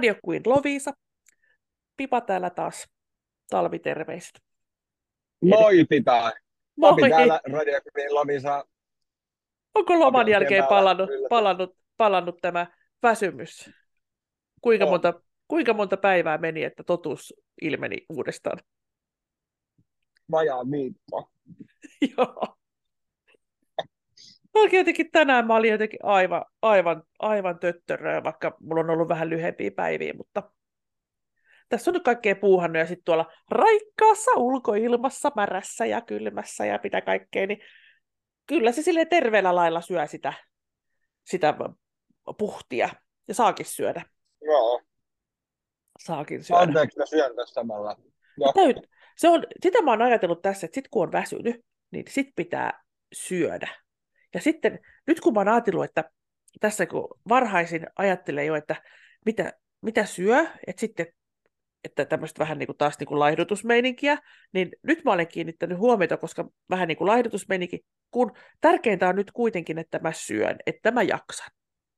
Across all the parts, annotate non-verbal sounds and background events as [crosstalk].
Radio Queen Lovisa. Pipa täällä taas. Talviterveiset. Moi Pipa. Moi. Papi täällä Radio Queen Lovisa. Onko loman on jälkeen palannut, palannut, palannut tämä väsymys? Kuinka On. monta, kuinka monta päivää meni, että totuus ilmeni uudestaan? Vajaa viikko. [laughs] Joo. Mä jotenkin tänään mä olin jotenkin aivan, aivan, aivan töttöröä, vaikka mulla on ollut vähän lyhempiä päiviä, mutta tässä on nyt kaikkea puuhannut ja sitten tuolla raikkaassa ulkoilmassa, märässä ja kylmässä ja mitä kaikkea, niin kyllä se sille terveellä lailla syö sitä, sitä puhtia ja saakin syödä. Joo. Saakin syödä. Anteeksi, mä syön tässä samalla. Täyt, se on, sitä mä oon ajatellut tässä, että sit kun on väsynyt, niin sit pitää syödä. Ja sitten, nyt kun mä oon ajatellut, että tässä kun varhaisin ajattelee jo, että mitä, mitä syö, että sitten että tämmöistä vähän niin kuin taas niin kuin laihdutusmeininkiä, niin nyt mä olen kiinnittänyt huomiota, koska vähän niin kuin laihdutusmeininki, kun tärkeintä on nyt kuitenkin, että mä syön, että mä jaksan.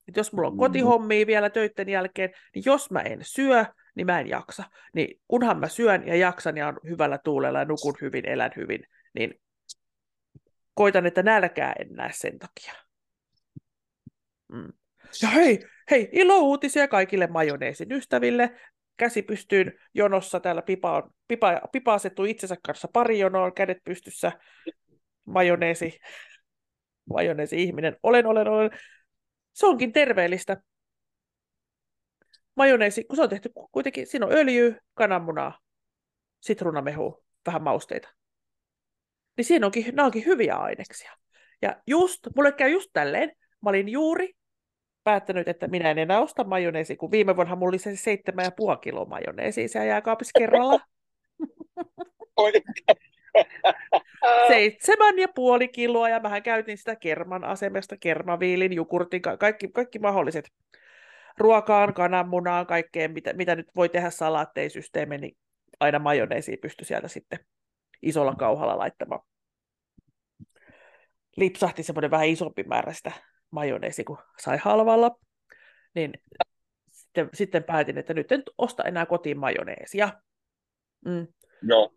Et jos mulla on Mm. kotihommia vielä töiden jälkeen, niin jos mä en syö, niin mä en jaksa. Niin kunhan mä syön ja jaksan ja on hyvällä tuulella ja nukun hyvin, elän hyvin, niin koitan, että nälkää en näe sen takia. Mm. Ja hei, hei, ilo-uutisia kaikille majoneesin ystäville. Käsi pystyyn jonossa, täällä Pipa, on, Pipa, Pipa asettuu itsensä kanssa pari jonoon, kädet pystyssä, majoneesi, majoneesi ihminen. Olen, olen, olen. Se onkin terveellistä. Majoneesi, kun se on tehty kuitenkin, siinä on öljyä, kananmunaa, sitruunamehu, vähän mausteita. Niin siinä onkin, nämä onkin hyviä aineksia. Ja just, mulle käy just tälleen, mä olin juuri päättänyt, että minä en enää osta majoneesia, kun viime vuonna mulla oli se 7,5 kiloa majoneesia siellä jääkaapissa kerralla. Oi. [laughs] Seitsemän ja puoli kiloa, ja mähän käytin sitä kerman asemesta, kermaviilin, jukurtin, ka- kaikki, kaikki mahdolliset ruokaan, kananmunaan, kaikkeen, mitä, mitä nyt voi tehdä salaattesysteemi, niin aina majoneesiin pysty sieltä sitten isolla kauhalla laittamaan. Lipsahti semmoinen vähän isompi määrä sitä majoneesi, kun sai halvalla. Niin sitten, sitten päätin, että nyt en osta enää kotiin majoneesia. Mm. Joo.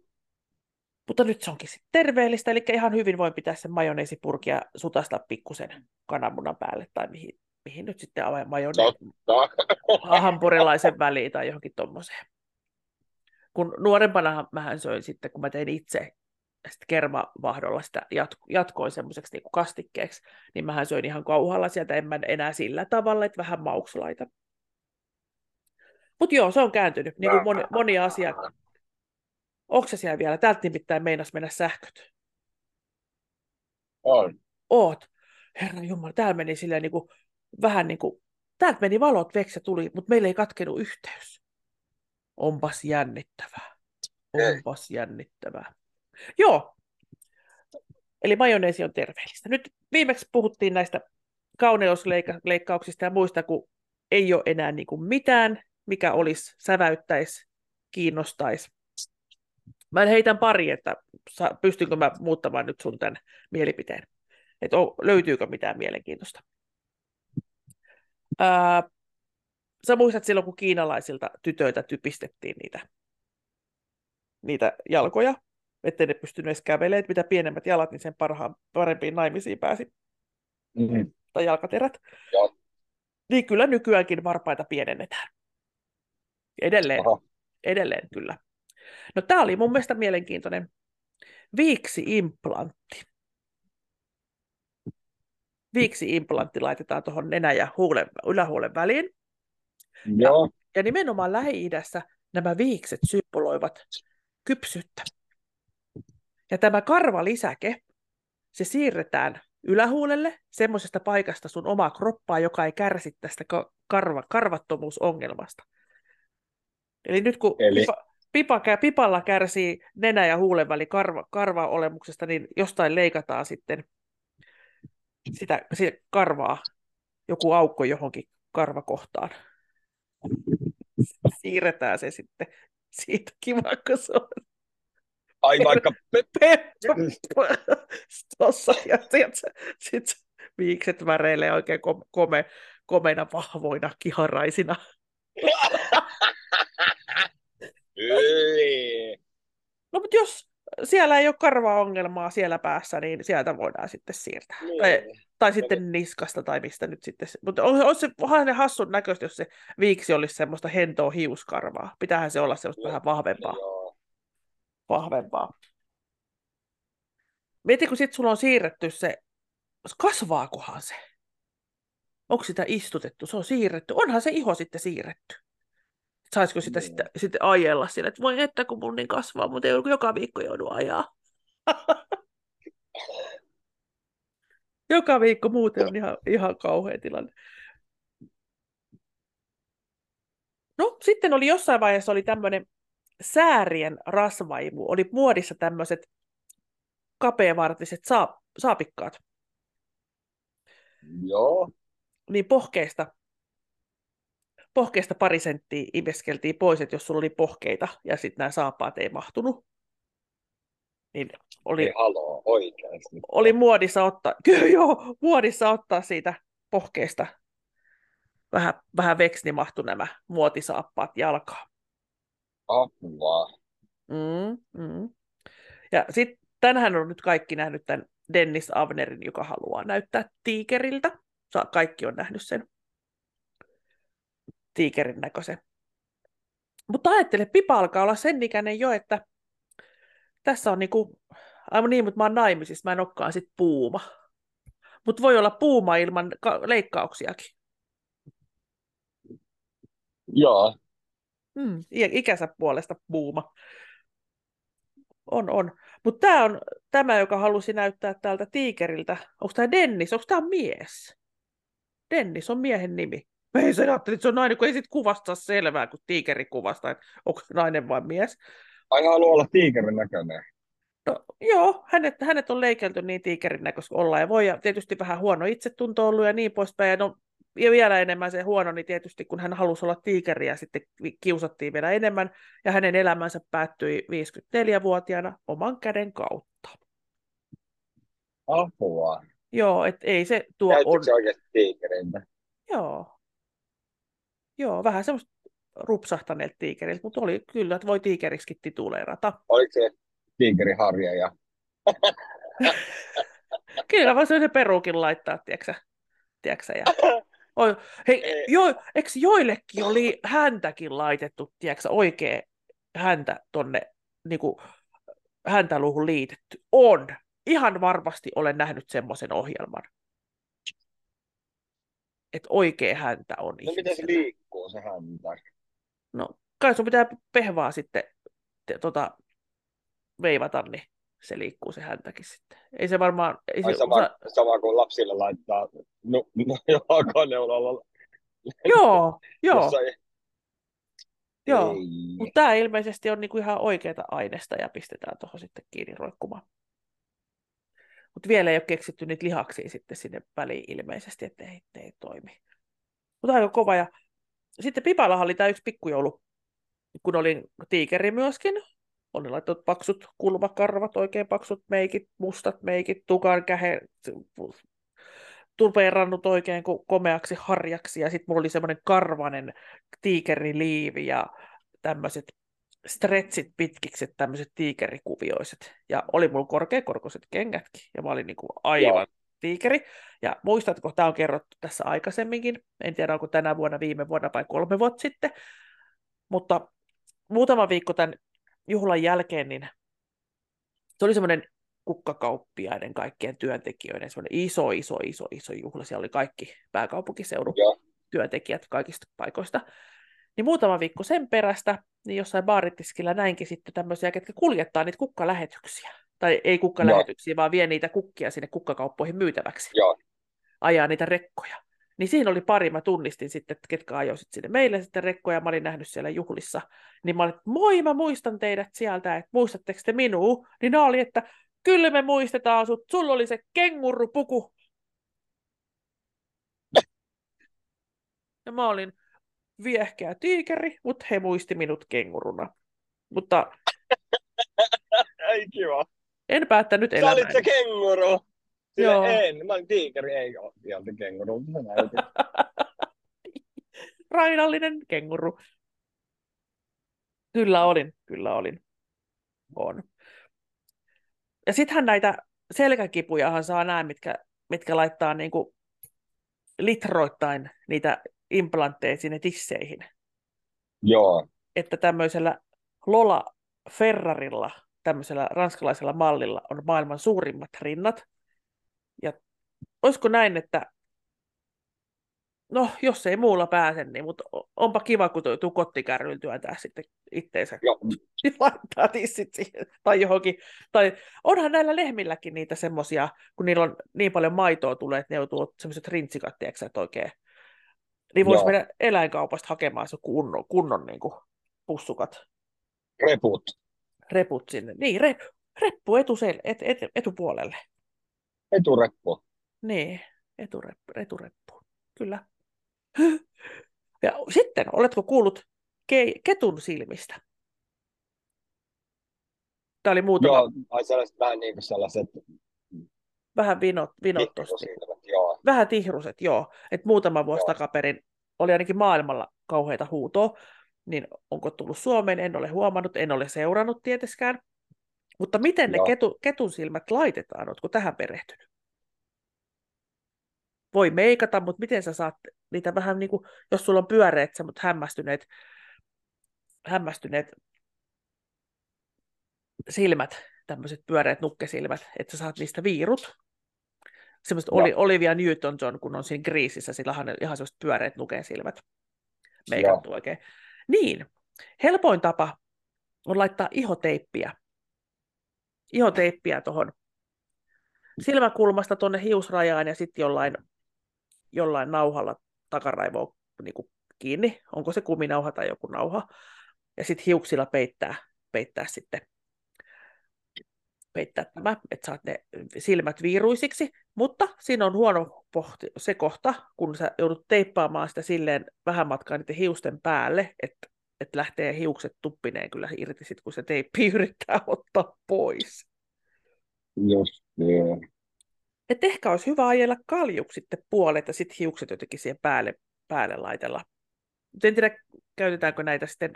Mutta nyt se onkin sitten terveellistä, eli ihan hyvin voin pitää sen majoneesipurkin ja sutastaa pikkusen kananmunan päälle tai mihin, mihin nyt sitten majoneesi hampurilaisen väliin tai johonkin tommoseen. Kun nuorempana mähän söin sitten, kun mä tein itse sitten kermavahdolla sitä jat- jatkoin semmoiseksi niin kastikkeeksi, niin mähän söin ihan kauhalla sieltä, en mä enää sillä tavalla, että vähän mauksi laitan. Mutta joo, se on kääntynyt, niin kuin moni, moni asia. Onko se siellä vielä? Täältä nimittäin meinas mennä sähköt. On. Oot. Herra Jumala, täällä meni silleen niin kuin, vähän niin kuin, täältä meni valot veksi ja tuli, mutta meillä ei katkenut yhteys. Onpas jännittävää. Ei. Onpas jännittävää. Joo. Eli majoneesi on terveellistä. Nyt viimeksi puhuttiin näistä kauneusleikkauksista ja muista, kun ei ole enää niin kuin mitään, mikä olisi, säväyttäisi, kiinnostaisi. Mä heitän pari, että pystynkö mä muuttamaan nyt sun tämän mielipiteen. Että löytyykö mitään mielenkiintoista. Ää, sä muistat silloin, kun kiinalaisilta tytöiltä typistettiin niitä, niitä jalkoja, ettei ne pystynyt edes kävelemään, mitä pienemmät jalat, niin sen parhaan, parempiin naimisiin pääsi, Mm. tai jalkaterät. Joo. Niin kyllä nykyäänkin varpaita pienennetään. Edelleen, Oho. edelleen kyllä. No tämä oli mun mielestä mielenkiintoinen viiksi-implantti. Viiksi-implantti laitetaan tuohon nenä- ja huulen, ylähuulen väliin. Joo. Ja nimenomaan Lähi-idässä nämä viikset symboloivat kypsyyttä. Ja tämä karvalisäke, se siirretään ylähuulelle semmoisesta paikasta sun omaa kroppaa, joka ei kärsi tästä ka- karva, karvattomuusongelmasta. Eli nyt kun Eli- pipa, pipa, pipalla kärsii nenä- ja huulen väli karva, karvaolemuksesta, niin jostain leikataan sitten sitä, sitä karvaa, joku aukko johonkin karvakohtaan. Siirretään se sitten siitä kiva, kun se on. Ai vaikka [laughs] tuossa, ja sitten viikset väreilee oikein kome, komeina, vahvoina, kiharaisina. no mutta jos siellä ei ole karva ongelmaa siellä päässä, niin sieltä voidaan sitten siirtää. Niin. Tai, sitten niskasta tai mistä nyt sitten. Mutta on, on se ne hassun näköistä, jos se viiksi olisi semmoista hentoa hiuskarvaa. Pitäähän se olla semmoista vähän vahvempaa. Joo. vahvempaa. Mieti, kun sitten sulla on siirretty se, kasvaakohan se? Onko sitä istutettu? Se on siirretty. Onhan se iho sitten siirretty. Saisiko sitä Niin. sitten, sitten ajella sille, että voi että kun mun niin kasvaa, mutta ei joka viikko joudu ajaa. [laughs] joka viikko muuten on ihan, ihan kauhea tilanne. No, sitten oli jossain vaiheessa oli tämmöinen säärien rasvaimu. Oli muodissa tämmöiset kapeavartiset saap, saapikkaat. Joo. Niin pohkeista, pohkeista pari senttiä imeskeltiin pois, että jos sulla oli pohkeita ja sitten nämä saapaat ei mahtunut, niin oli, Ei haloo, oikeasti. oli muodissa ottaa, [laughs] kyllä joo, muodissa ottaa siitä pohkeesta vähän, vähän veksi, niin mahtui nämä muotisaappaat jalkaan. Apua. Mm, mm. Ja sitten tänhän on nyt kaikki nähnyt tämän Dennis Avnerin, joka haluaa näyttää tiikeriltä. Kaikki on nähnyt sen tiikerin näköisen. Mutta ajattele, Pipa alkaa olla sen ikäinen jo, että tässä on niinku, aivan niin, mutta mä oon naimisissa, mä en olekaan sit puuma. Mutta voi olla puuma ilman ka- leikkauksiakin. Joo. Mm, ikänsä puolesta puuma. On, on. Mutta tämä on tämä, joka halusi näyttää täältä tiikeriltä. Onko tämä Dennis? Onko tämä mies? Dennis on miehen nimi. Mä ei sen ajattelin, että se on nainen, kun ei sit kuvasta selvää, kun tiikeri kuvasta, että onko nainen vai mies. Ai haluaa olla tiikerin näköinen. No joo, hänet, hänet on leikelty niin tiikerin näköistä olla ja voi, ja tietysti vähän huono itsetunto ollut ja niin poispäin. Ja, no, ja vielä enemmän se huono, niin tietysti kun hän halusi olla tiikeri ja sitten kiusattiin vielä enemmän, ja hänen elämänsä päättyi 54-vuotiaana oman käden kautta. Apua. Joo, et ei se tuo on... Se oikeasti tiikeriltä? Joo. Joo, vähän semmoista rupsahtaneelta tiikeriltä, mutta oli kyllä, että voi tiikeriksikin tituleerata. Oliko se tiikeriharja ja [laughs] Kyllä vaan se peruukin laittaa, tiedätkö sä? tiedätkö sä, ja... [laughs] Oi, hei, Ei. jo, eikö joillekin oli häntäkin laitettu, tiedätkö sä, oikea häntä tonne niin kuin, häntäluuhun liitetty? On. Ihan varmasti olen nähnyt semmoisen ohjelman. Että oikea häntä on no miten se liikkuu se häntä? No, kai sun pitää pehvaa sitten te, tota, veivata, niin se liikkuu se häntäkin sitten. Ei se varmaan... Ei Ai se, sama, osa... sama kuin lapsille laittaa no, no, jalkaneulalla Joo, joo, joo. Mutta tämä ilmeisesti on niinku ihan oikeaa aineesta ja pistetään tuohon sitten kiinni roikkumaan. Mutta vielä ei ole keksitty niitä lihaksia sitten sinne väliin ilmeisesti, että ei, ei toimi. Mutta aika kova. Ja sitten Pipalahan oli tämä yksi pikkujoulu, kun olin tiikeri myöskin. On laittanut paksut kulmakarvat, oikein paksut meikit, mustat meikit, tukan kähe, tupeerannut oikein ko- komeaksi harjaksi. Ja sitten mulla oli semmoinen karvanen tiikeriliivi ja tämmöiset stretchit pitkikset, tämmöiset tiikerikuvioiset. Ja oli mulla korkeakorkoiset kengätkin, ja mä olin niinku aivan Joo. Tiikeri. Ja muistatko, tämä on kerrottu tässä aikaisemminkin, en tiedä onko tänä vuonna, viime vuonna vai kolme vuotta sitten, mutta muutama viikko tämän juhlan jälkeen, niin se oli semmoinen kukkakauppiaiden kaikkien työntekijöiden semmoinen iso, iso, iso, iso juhla. Siellä oli kaikki pääkaupunkiseudun Joo. työntekijät kaikista paikoista. Niin muutama viikko sen perästä, niin jossain baaritiskillä näinkin sitten tämmöisiä, ketkä kuljettaa niitä kukkalähetyksiä. Tai ei kukkalähetyksiä, vaan vie niitä kukkia sinne kukkakauppoihin myytäväksi. Joo. Ajaa niitä rekkoja. Niin siinä oli pari, mä tunnistin sitten, että ketkä ajoi sitten sinne meille sitten rekkoja, mä olin nähnyt siellä juhlissa. Niin mä olin, että moi, mä muistan teidät sieltä, että muistatteko te minua? Niin ne oli, että kyllä me muistetaan sut, sulla oli se kengurupuku. Ja mä olin viehkeä tiikeri, mutta he muisti minut kenguruna. Mutta [laughs] Ei kiva. En päättänyt Sä olit se kenguru. Sille Joo. en. Mä olin tiikeri, ei ole sieltä kenguru. [laughs] Rainallinen kenguru. Kyllä olin, kyllä olin. On. ja sittenhän näitä selkäkipujahan saa nämä, mitkä, mitkä laittaa niin kuin litroittain niitä implantteja sinne tisseihin. Joo, Että tämmöisellä Lola Ferrarilla, tämmöisellä ranskalaisella mallilla on maailman suurimmat rinnat. Ja olisiko näin, että no jos ei muulla pääse, niin mutta onpa kiva, kun tuo kottikärryllä työntää sitten itteensä joo, [laughs] laittaa tissit siihen tai johonkin. Tai onhan näillä lehmilläkin niitä semmoisia, kun niillä on niin paljon maitoa tulee, että ne joutuu semmoiset rintsikat, tiedätkö, että oikein. Niin voisi mennä eläinkaupasta hakemaan se kunnon, kunnon niin kuin pussukat, reput. Reput sinne. Niin, re, reppu etusel, et, et, etupuolelle. Etureppu. Niin, etureppu, etureppu. Kyllä. [laughs] Ja sitten, oletko kuullut ke, ketun silmistä? Tämä oli muutama, Joo, ai sellaiset vähän niin kuin sellaiset vähän vinot, vinot tosti. pikkusilmät, joo. Vähän tihruset, joo. Et muutama vuosi Joo. takaperin oli ainakin maailmalla kauheita huutoa, niin onko tullut Suomeen, en ole huomannut, en ole seurannut tieteskään. Mutta miten ne Joo. ketu, ketun silmät laitetaan, oletko tähän perehtynyt? Voi meikata, mutta miten sä saat niitä vähän niin kuin, jos sulla on pyöreät, mutta hämmästyneet, hämmästyneet silmät, tämmöiset pyöreät nukkesilmät, että sä saat niistä viirut. Semmoiset Joo. oli, Olivia Newton-John, kun on siinä kriisissä, sillä on ihan semmoiset pyöreät nukesilmät meikattu oikein. Niin, helpoin tapa on laittaa ihoteippiä. Ihoteippiä tuohon silmäkulmasta tuonne hiusrajaan ja sitten jollain, jollain nauhalla takaraivoon niin kuin kiinni. Onko se kuminauha tai joku nauha. Ja sitten hiuksilla peittää, peittää sitten peittää tämä, että saat ne silmät viiruisiksi, mutta siinä on huono pohti, se kohta, kun sä joudut teippaamaan sitä silleen vähän matkaa niiden hiusten päälle, että, että lähtee hiukset tuppineen kyllä irti sit, kun se teippi [laughs] yrittää ottaa pois. Just niin. Et ehkä olisi hyvä ajella kaljuk sitten puolet ja sitten hiukset jotenkin siihen päälle, päälle laitella. Mut En tiedä, käytetäänkö näitä sitten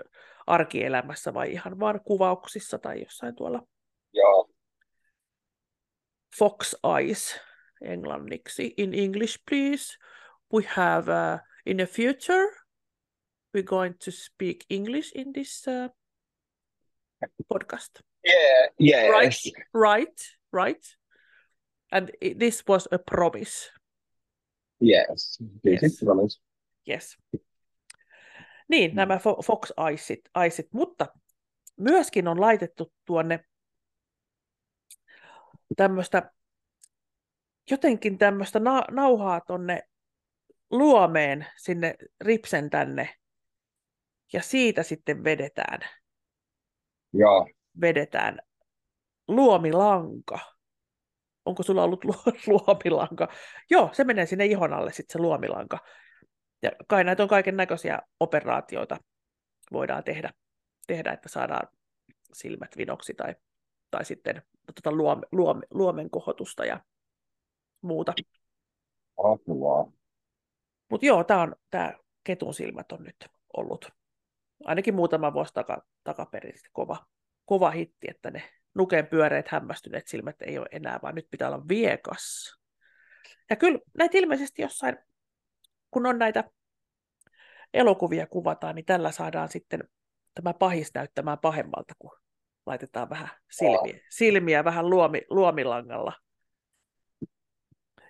arkielämässä vai ihan vaan kuvauksissa tai jossain tuolla Joo, Fox Eyes englanniksi. In English, please. We have uh, in the future we're going to speak English in this uh, podcast. yeah, yes. Right, right, right. And i- this was a promise. Yes. This Yes. is promise. Yes. Niin, nämä Fo- Fox Eyesit, Eyesit, mutta myöskin on laitettu tuonne tämmöistä, jotenkin tämmöistä na- nauhaa tonne luomeen sinne ripsen tänne, ja siitä sitten vedetään, Joo, vedetään luomilanka. Onko sulla ollut lu- [laughs] luomilanka? Joo, se menee sinne ihon alle sitten se luomilanka. Ja kai näitä on kaiken näköisiä operaatioita voidaan tehdä, tehdä, että saadaan silmät vinoksi tai, tai sitten tuota luom, luom, luomen kohotusta ja muuta. apua. Mutta joo, tämä on tää ketun silmät on nyt ollut ainakin muutama vuosi taka, takaperin kova, kova hitti, että ne nukeen pyöreät hämmästyneet silmät ei ole enää, vaan nyt pitää olla viekas. Ja kyllä näitä ilmeisesti jossain, kun on näitä elokuvia kuvataan, niin tällä saadaan sitten tämä pahis näyttämään pahemmalta, kun laitetaan vähän silmiä, silmiä vähän luomi, luomilangalla.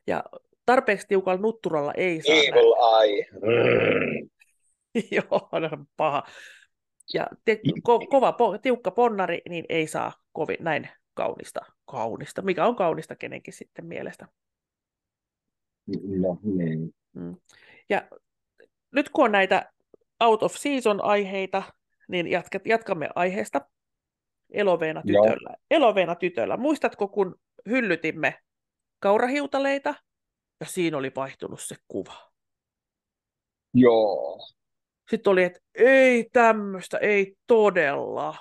Ja tarpeeksi tiukalla nutturalla ei saa nähdä. Evil eye. Mm. Joo, on paha. Ja te, ko, kova, po, tiukka ponnari, niin ei saa kovin näin kaunista, kaunista, mikä on kaunista kenenkin sitten mielestä. No niin. Mm. Ja nyt kun on näitä out of season aiheita, niin jatkamme aiheesta eloveena Joo. tytöllä. Eloveena tytöllä. Muistatko, kun hyllytimme kaurahiutaleita ja siinä oli vaihtunut se kuva? Joo. Sitten oli, että ei tämmöistä, ei todella.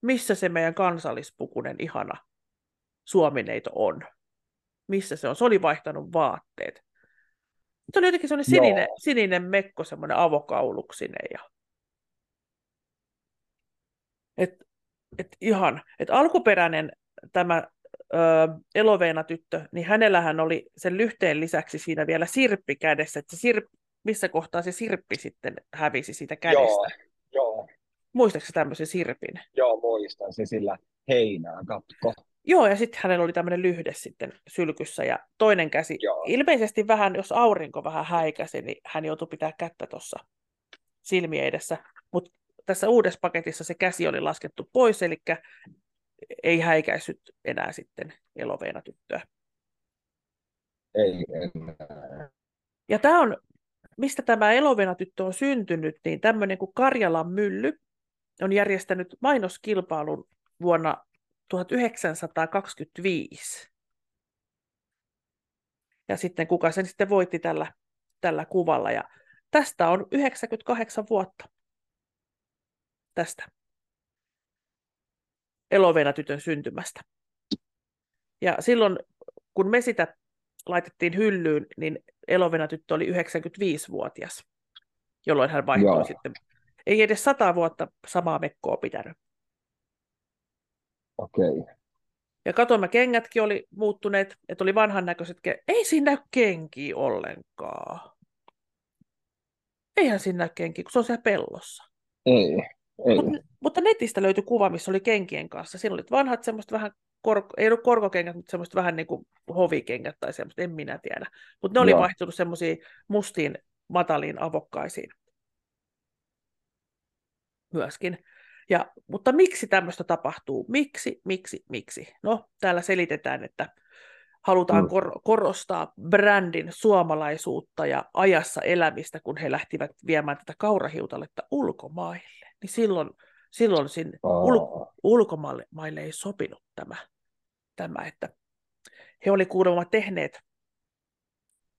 Missä se meidän kansallispukunen ihana suomineito on? Missä se on? Se oli vaihtanut vaatteet. Se oli jotenkin semmoinen Joo. sininen, sininen mekko, semmoinen avokauluksinen. Ja... Et, et ihan, et alkuperäinen tämä ö, Eloveena-tyttö, niin hänellähän oli sen lyhteen lisäksi siinä vielä sirppi kädessä, että sirp, missä kohtaa se sirppi sitten hävisi siitä kädestä. Joo, joo, Muistaakseni tämmöisen sirpin? joo, muistan se sillä heinää katko. Joo, ja sitten hänellä oli tämmöinen lyhde sitten sylkyssä ja toinen käsi. Joo. Ilmeisesti vähän, jos aurinko vähän häikäsi, niin hän joutui pitää kättä tuossa silmien edessä. Mutta tässä uudessa paketissa se käsi oli laskettu pois, eli ei häikäissyt enää sitten eloveena tyttöä. Ei enää. Ja tämä on, mistä tämä eloveena tyttö on syntynyt, niin tämmöinen kuin Karjalan mylly on järjestänyt mainoskilpailun vuonna 1925. Ja sitten kuka sen sitten voitti tällä, tällä kuvalla. Ja tästä on 98 vuotta. Tästä. Eloveena tytön syntymästä. Ja silloin, kun me sitä laitettiin hyllyyn, niin Elovena tyttö oli 95-vuotias, jolloin hän vaihtoi Joo. sitten. Ei edes sata vuotta samaa mekkoa pitänyt. Okei. Ja katoimme, kengätkin oli muuttuneet, että oli vanhan näköiset. Ke- ei siinä näy kenkiä ollenkaan. Eihän siinä näy kenkiä, kun se on siellä pellossa. Ei. Ei. Mut, mutta netistä löytyi kuva, missä oli kenkien kanssa. Siinä oli vanhat semmoista vähän, kor- ei ollut korkokengät, mutta semmoista vähän niin kuin hovikengät tai semmoista, en minä tiedä. Mutta ne oli Joo. vaihtunut semmoisiin mustiin, mataliin avokkaisiin myöskin. Ja, mutta miksi tämmöistä tapahtuu? Miksi, miksi, miksi? No, täällä selitetään, että halutaan Mm. kor- korostaa brändin suomalaisuutta ja ajassa elämistä, kun he lähtivät viemään tätä kaurahiutaletta ulkomaille. Niin silloin, silloin sinne ul- Aa, ulkomaille maille ei sopinut tämä, tämä että he oli kuulemma tehneet,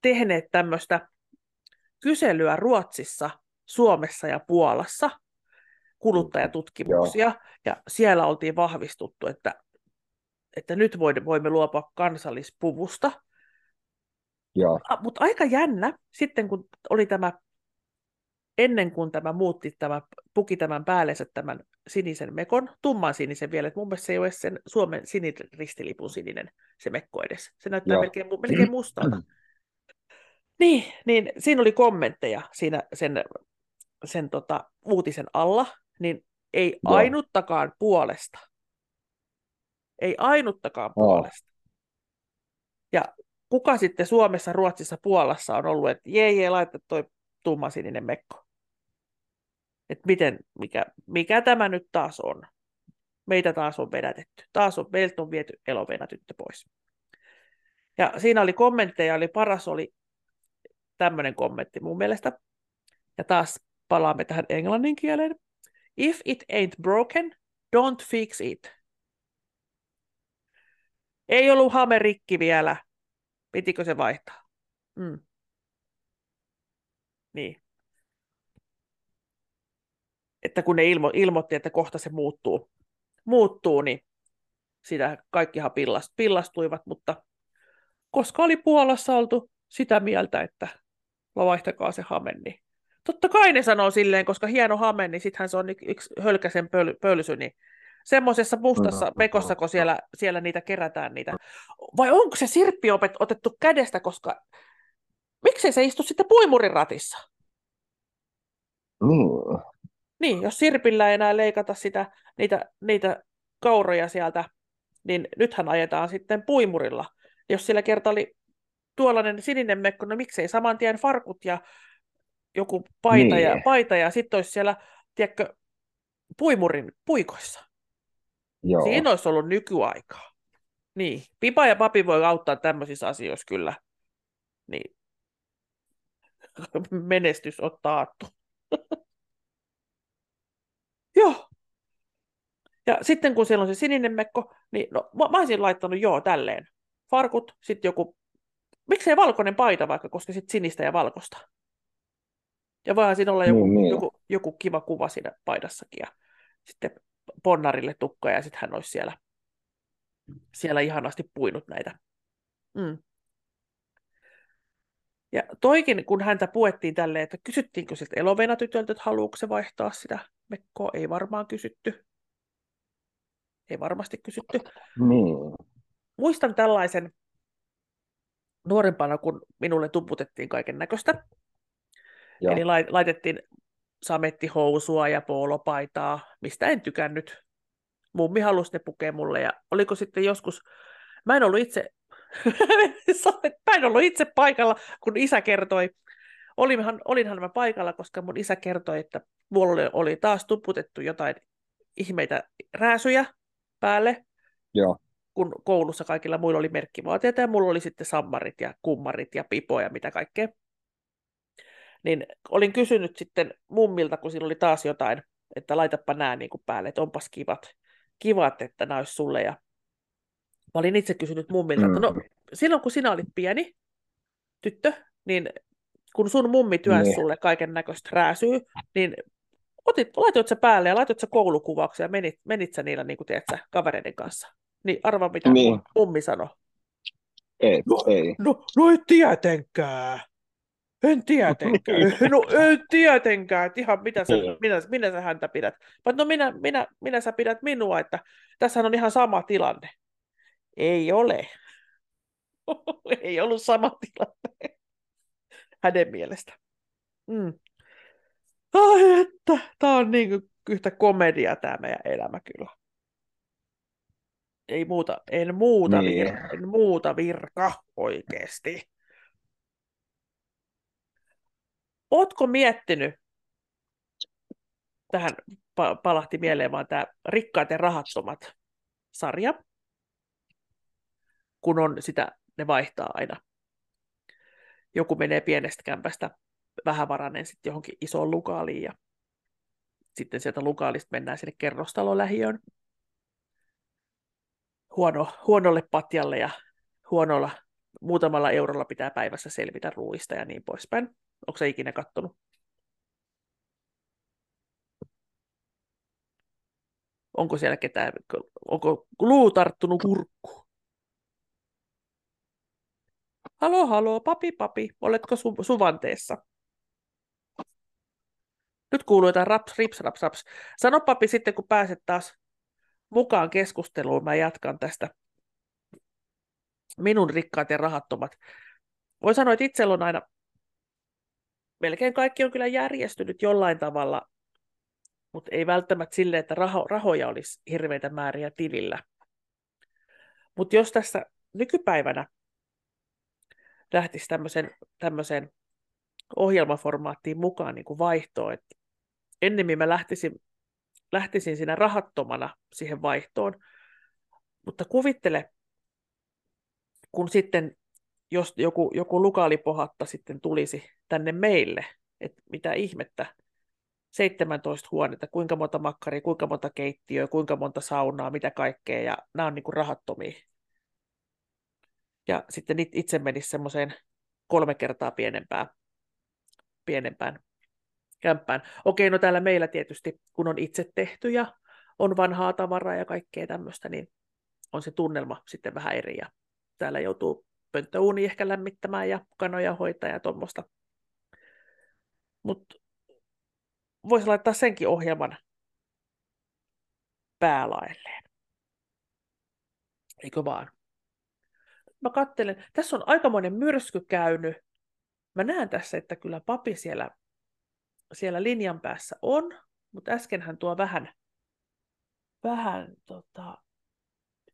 tehneet tämmöistä kyselyä Ruotsissa, Suomessa ja Puolassa, kuluttajatutkimuksia, ja siellä oltiin vahvistuttu, että, että nyt voimme voimme luopua kansallispuvusta. Joo. Mutta aika jännä, sitten kun oli tämä, ennen kuin tämä muutti, tämä, puki tämän päällensä tämän sinisen mekon, tumman sinisen vielä, että mun mielestä se ei ole sen Suomen siniristilipun sininen se mekko edes. Se näyttää Joo. melkein, melkein mustalta. [clears throat] Niin, niin siinä oli kommentteja siinä sen, sen tota, uutisen alla, niin ei Joo. ainuttakaan puolesta. Ei ainuttakaan puolesta. Ja kuka sitten Suomessa, Ruotsissa, Puolassa on ollut, että jee, jee, laita toi tummasininen mekko. Että miten, mikä, mikä tämä nyt taas on? Meitä taas on vedätetty. Taas on, meiltä on viety elovena tyttö pois. Ja siinä oli kommentteja, oli paras oli tämmöinen kommentti mun mielestä. Ja taas palaamme tähän englannin kieleen. If it ain't broken, don't fix it. Ei ollut hame rikki vielä. Pitikö se vaihtaa? Mm. Niin. Että kun ne ilmo- ilmoitti, että kohta se muuttuu, muuttuu niin sitä kaikkihan pillast- pillastuivat, mutta koska oli Puolassa oltu sitä mieltä, että vaihtakaa se hame, niin totta kai ne sanoo silleen, koska hieno hame, niin sittenhän se on yksi hölkäsen pöl- pölsy, niin semmoisessa mustassa mekossa, kun siellä, siellä niitä kerätään niitä. Vai onko se sirppi otettu kädestä, koska miksei se istu sitten puimurin ratissa? Niin. Niin, jos sirpillä ei enää leikata sitä, niitä, niitä kauroja sieltä, niin nythän ajetaan sitten puimurilla. Jos sillä kerta oli tuollainen sininen mekko, no miksei saman tien farkut ja joku paita, ja, Niin. paita ja sitten olisi siellä, tiedätkö, puimurin puikoissa. Joo. Siinä olisi ollut nykyaikaa. Niin, Pipa ja Papi voi auttaa tämmöisissä asioissa kyllä. Niin, [laughs] menestys on taattu. [laughs] Joo. Ja sitten kun siellä on se sininen mekko, niin no, mä, mä olisin laittanut joo tälleen. Farkut, sitten joku, miksei valkoinen paita vaikka, koska sitten sinistä ja valkoista. Ja voihan siinä olla joku, Niin, niin. joku, joku kiva kuva siinä paidassakin. Ja sitten ponnarille tukka ja sitten hän olisi siellä, siellä ihanasti puinut näitä. Mm. Ja toikin, kun häntä puettiin tälleen, että kysyttiinkö siltä elovena tytöltä, että haluuko se vaihtaa sitä mekkoa, ei varmaan kysytty. Ei varmasti kysytty. Niin. muistan tällaisen nuorempana, kun minulle tuputettiin kaiken näköistä. Eli laitettiin samettihousua ja poolopaitaa, mistä en tykännyt. Mummi halusi ne pukea mulle ja oliko sitten joskus, mä en ollut itse, [laughs] mä en ollut itse paikalla, kun isä kertoi, olinhan, olinhan mä paikalla, koska mun isä kertoi, että mulle oli taas tuputettu jotain ihmeitä rääsyjä päälle. Joo. Kun koulussa kaikilla muilla oli merkkivaateita ja mulla oli sitten sammarit ja kummarit ja pipoja, mitä kaikkea. Niin olin kysynyt sitten mummilta, kun siinä oli taas jotain, että laitapa nämä niin kuin päälle, että onpas kivat, kivat, että nämä olisi sulle. Ja mä olin itse kysynyt mummilta, että no mm. silloin kun sinä olit pieni tyttö, niin kun sun mummi työnsi niin. sulle kaiken näköistä rääsyä, niin otit, laitoit sä päälle ja laitoit sä koulukuvauksia ja menit, menit sä niillä niin kuin, sä, kavereiden kanssa. Niin arva mitä niin. mummi sanoi. Ei, no, ei. No, no ei tietenkään. En tietenkään. [laughs] No en tietenkään. Että ihan mitä sä, minä, minä sä häntä pidät. Mutta no minä, minä, minä sä pidät minua, että tässä on ihan sama tilanne. Ei ole. [laughs] ei ollut sama tilanne hänen mielestä. Mm. Ai että, tämä on niin kuin yhtä komedia tämä meidän elämä kyllä. Ei muuta, en muuta, niin. vir, en muuta virka oikeasti. Ootko miettinyt, tähän palahti mieleen vaan tämä Rikkaat ja rahattomat sarja, kun on sitä, ne vaihtaa aina. Joku menee pienestä kämpästä vähävarainen sitten johonkin isoon lukaaliin ja sitten sieltä lukaalista mennään sinne kerrostalon lähiöön huono, huonolle patjalle ja huonolla muutamalla eurolla pitää päivässä selvitä ruuista ja niin poispäin. Onko se ikinä kattonut? Onko siellä ketään, onko luu tarttunut kurkku? Halo, halo, papi, papi, oletko su- suvanteessa? Nyt kuuluu jotain raps, rips, raps, raps. Sano papi sitten, kun pääset taas mukaan keskusteluun, mä jatkan tästä minun rikkaat ja rahattomat. Voi sanoa, että itsellä on aina, melkein kaikki on kyllä järjestynyt jollain tavalla, mutta ei välttämättä sille, että raho, rahoja olisi hirveitä määriä tilillä. Mutta jos tässä nykypäivänä lähtisi tämmöisen ohjelmaformaattiin mukaan niin kuin vaihtoon, että ennemmin mä lähtisin, lähtisin siinä rahattomana siihen vaihtoon, mutta kuvittele, kun sitten jos joku, joku lukaalipohatta sitten tulisi tänne meille, että mitä ihmettä, 17 huonetta, kuinka monta makkaria, kuinka monta keittiöä, kuinka monta saunaa, mitä kaikkea, ja nämä on niin kuin rahattomia. Ja sitten itse menisi semmoiseen kolme kertaa pienempään, pienempään kämppään. Okei, no täällä meillä tietysti, kun on itse tehty ja on vanhaa tavaraa ja kaikkea tämmöistä, niin on se tunnelma sitten vähän eri. Ja täällä joutuu pönttöuuni ehkä lämmittämään ja kanoja hoitaa ja tuommoista. Mutta voisi laittaa senkin ohjelman päälaelleen. Eikö vaan? Mä kattelen, tässä on aikamoinen myrsky käynyt. Mä näen tässä, että kyllä papi siellä, siellä linjan päässä on, mutta äsken hän tuo vähän, vähän tota,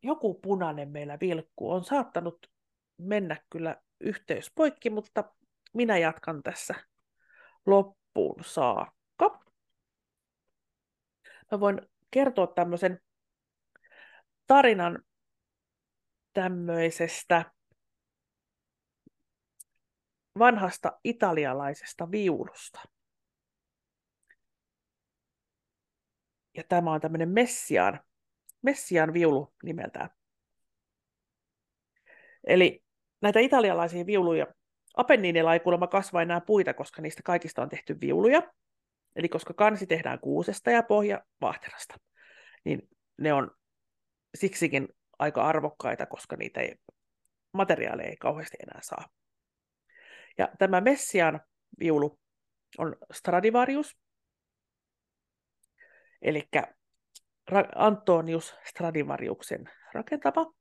joku punainen meillä vilkku. On saattanut mennä kyllä yhteys poikki, mutta minä jatkan tässä loppuun saakka. Mä voin kertoa tämmöisen tarinan tämmöisestä vanhasta italialaisesta viulusta. Ja tämä on tämmöinen Messiaan, Messiaan viulu nimeltään. Eli näitä italialaisia viuluja, Apenniinilla ei kuulemma kasva enää puita, koska niistä kaikista on tehty viuluja. Eli koska kansi tehdään kuusesta ja pohja vaahterasta, niin ne on siksikin aika arvokkaita, koska niitä ei, materiaaleja ei kauheasti enää saa. Ja tämä Messian viulu on Stradivarius, eli Antonius Stradivariuksen rakentama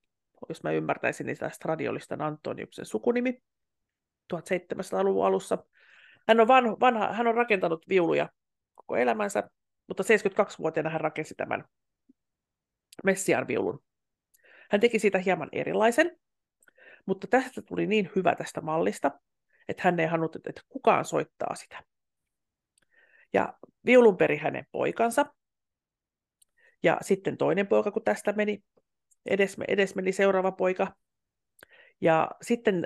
jos mä ymmärtäisin, niin tämä Stradiolistan Antoniuksen sukunimi 1700-luvun alussa. Hän on, vanha, vanha, hän on rakentanut viuluja koko elämänsä, mutta 72-vuotiaana hän rakensi tämän Messian viulun. Hän teki siitä hieman erilaisen, mutta tästä tuli niin hyvä tästä mallista, että hän ei halunnut, että kukaan soittaa sitä. Ja viulun peri hänen poikansa. Ja sitten toinen poika, kun tästä meni, edes, edes meni seuraava poika. Ja sitten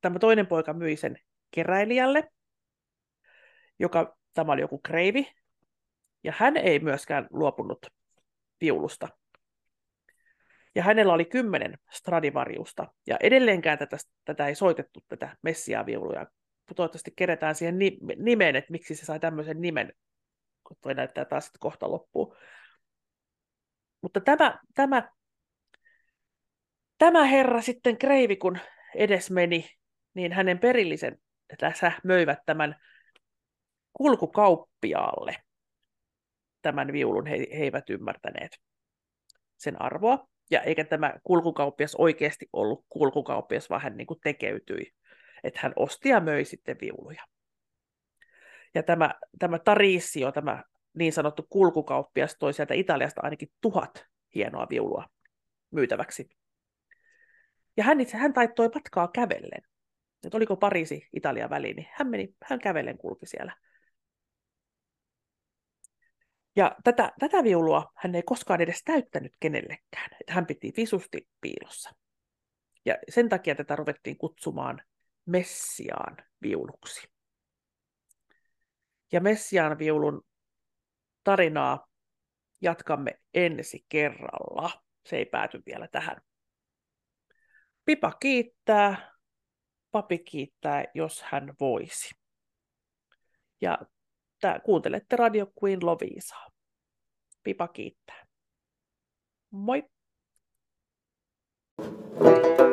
tämä toinen poika myi sen keräilijälle, joka tämä oli joku kreivi, ja hän ei myöskään luopunut viulusta. Ja hänellä oli kymmenen Stradivariusta, ja edelleenkään tätä, tätä ei soitettu, tätä Messia-viuluja. Toivottavasti kerätään siihen nimeen, että miksi se sai tämmöisen nimen, toi näyttää taas kohta loppuu. Mutta tämä, tämä, tämä herra sitten kreivi, kun edes meni, niin hänen perillisen tässä möivät tämän kulkukauppiaalle tämän viulun, he, he eivät ymmärtäneet sen arvoa. Ja eikä tämä kulkukauppias oikeasti ollut kulkukauppias, vaan hän niin kuin tekeytyi. Että hän osti ja möi sitten viuluja. Ja tämä, tämä Tarissio, tämä niin sanottu kulkukauppias, toi sieltä Italiasta ainakin tuhat hienoa viulua myytäväksi. Ja hän itse hän taittoi matkaa kävellen. Että oliko Pariisi Italia väliin, niin hän, meni, hän kävellen kulki siellä. Ja tätä, tätä viulua hän ei koskaan edes täyttänyt kenellekään. Että hän piti visusti piilossa. Ja sen takia tätä ruvettiin kutsumaan Messiaan viuluksi. Ja Messiaan viulun tarinaa jatkamme ensi kerralla. Se ei pääty vielä tähän. Pipa kiittää, papi kiittää, jos hän voisi. Ja tää, kuuntelette Radio Queen Loviisaa. Pipa kiittää. Moi! thank you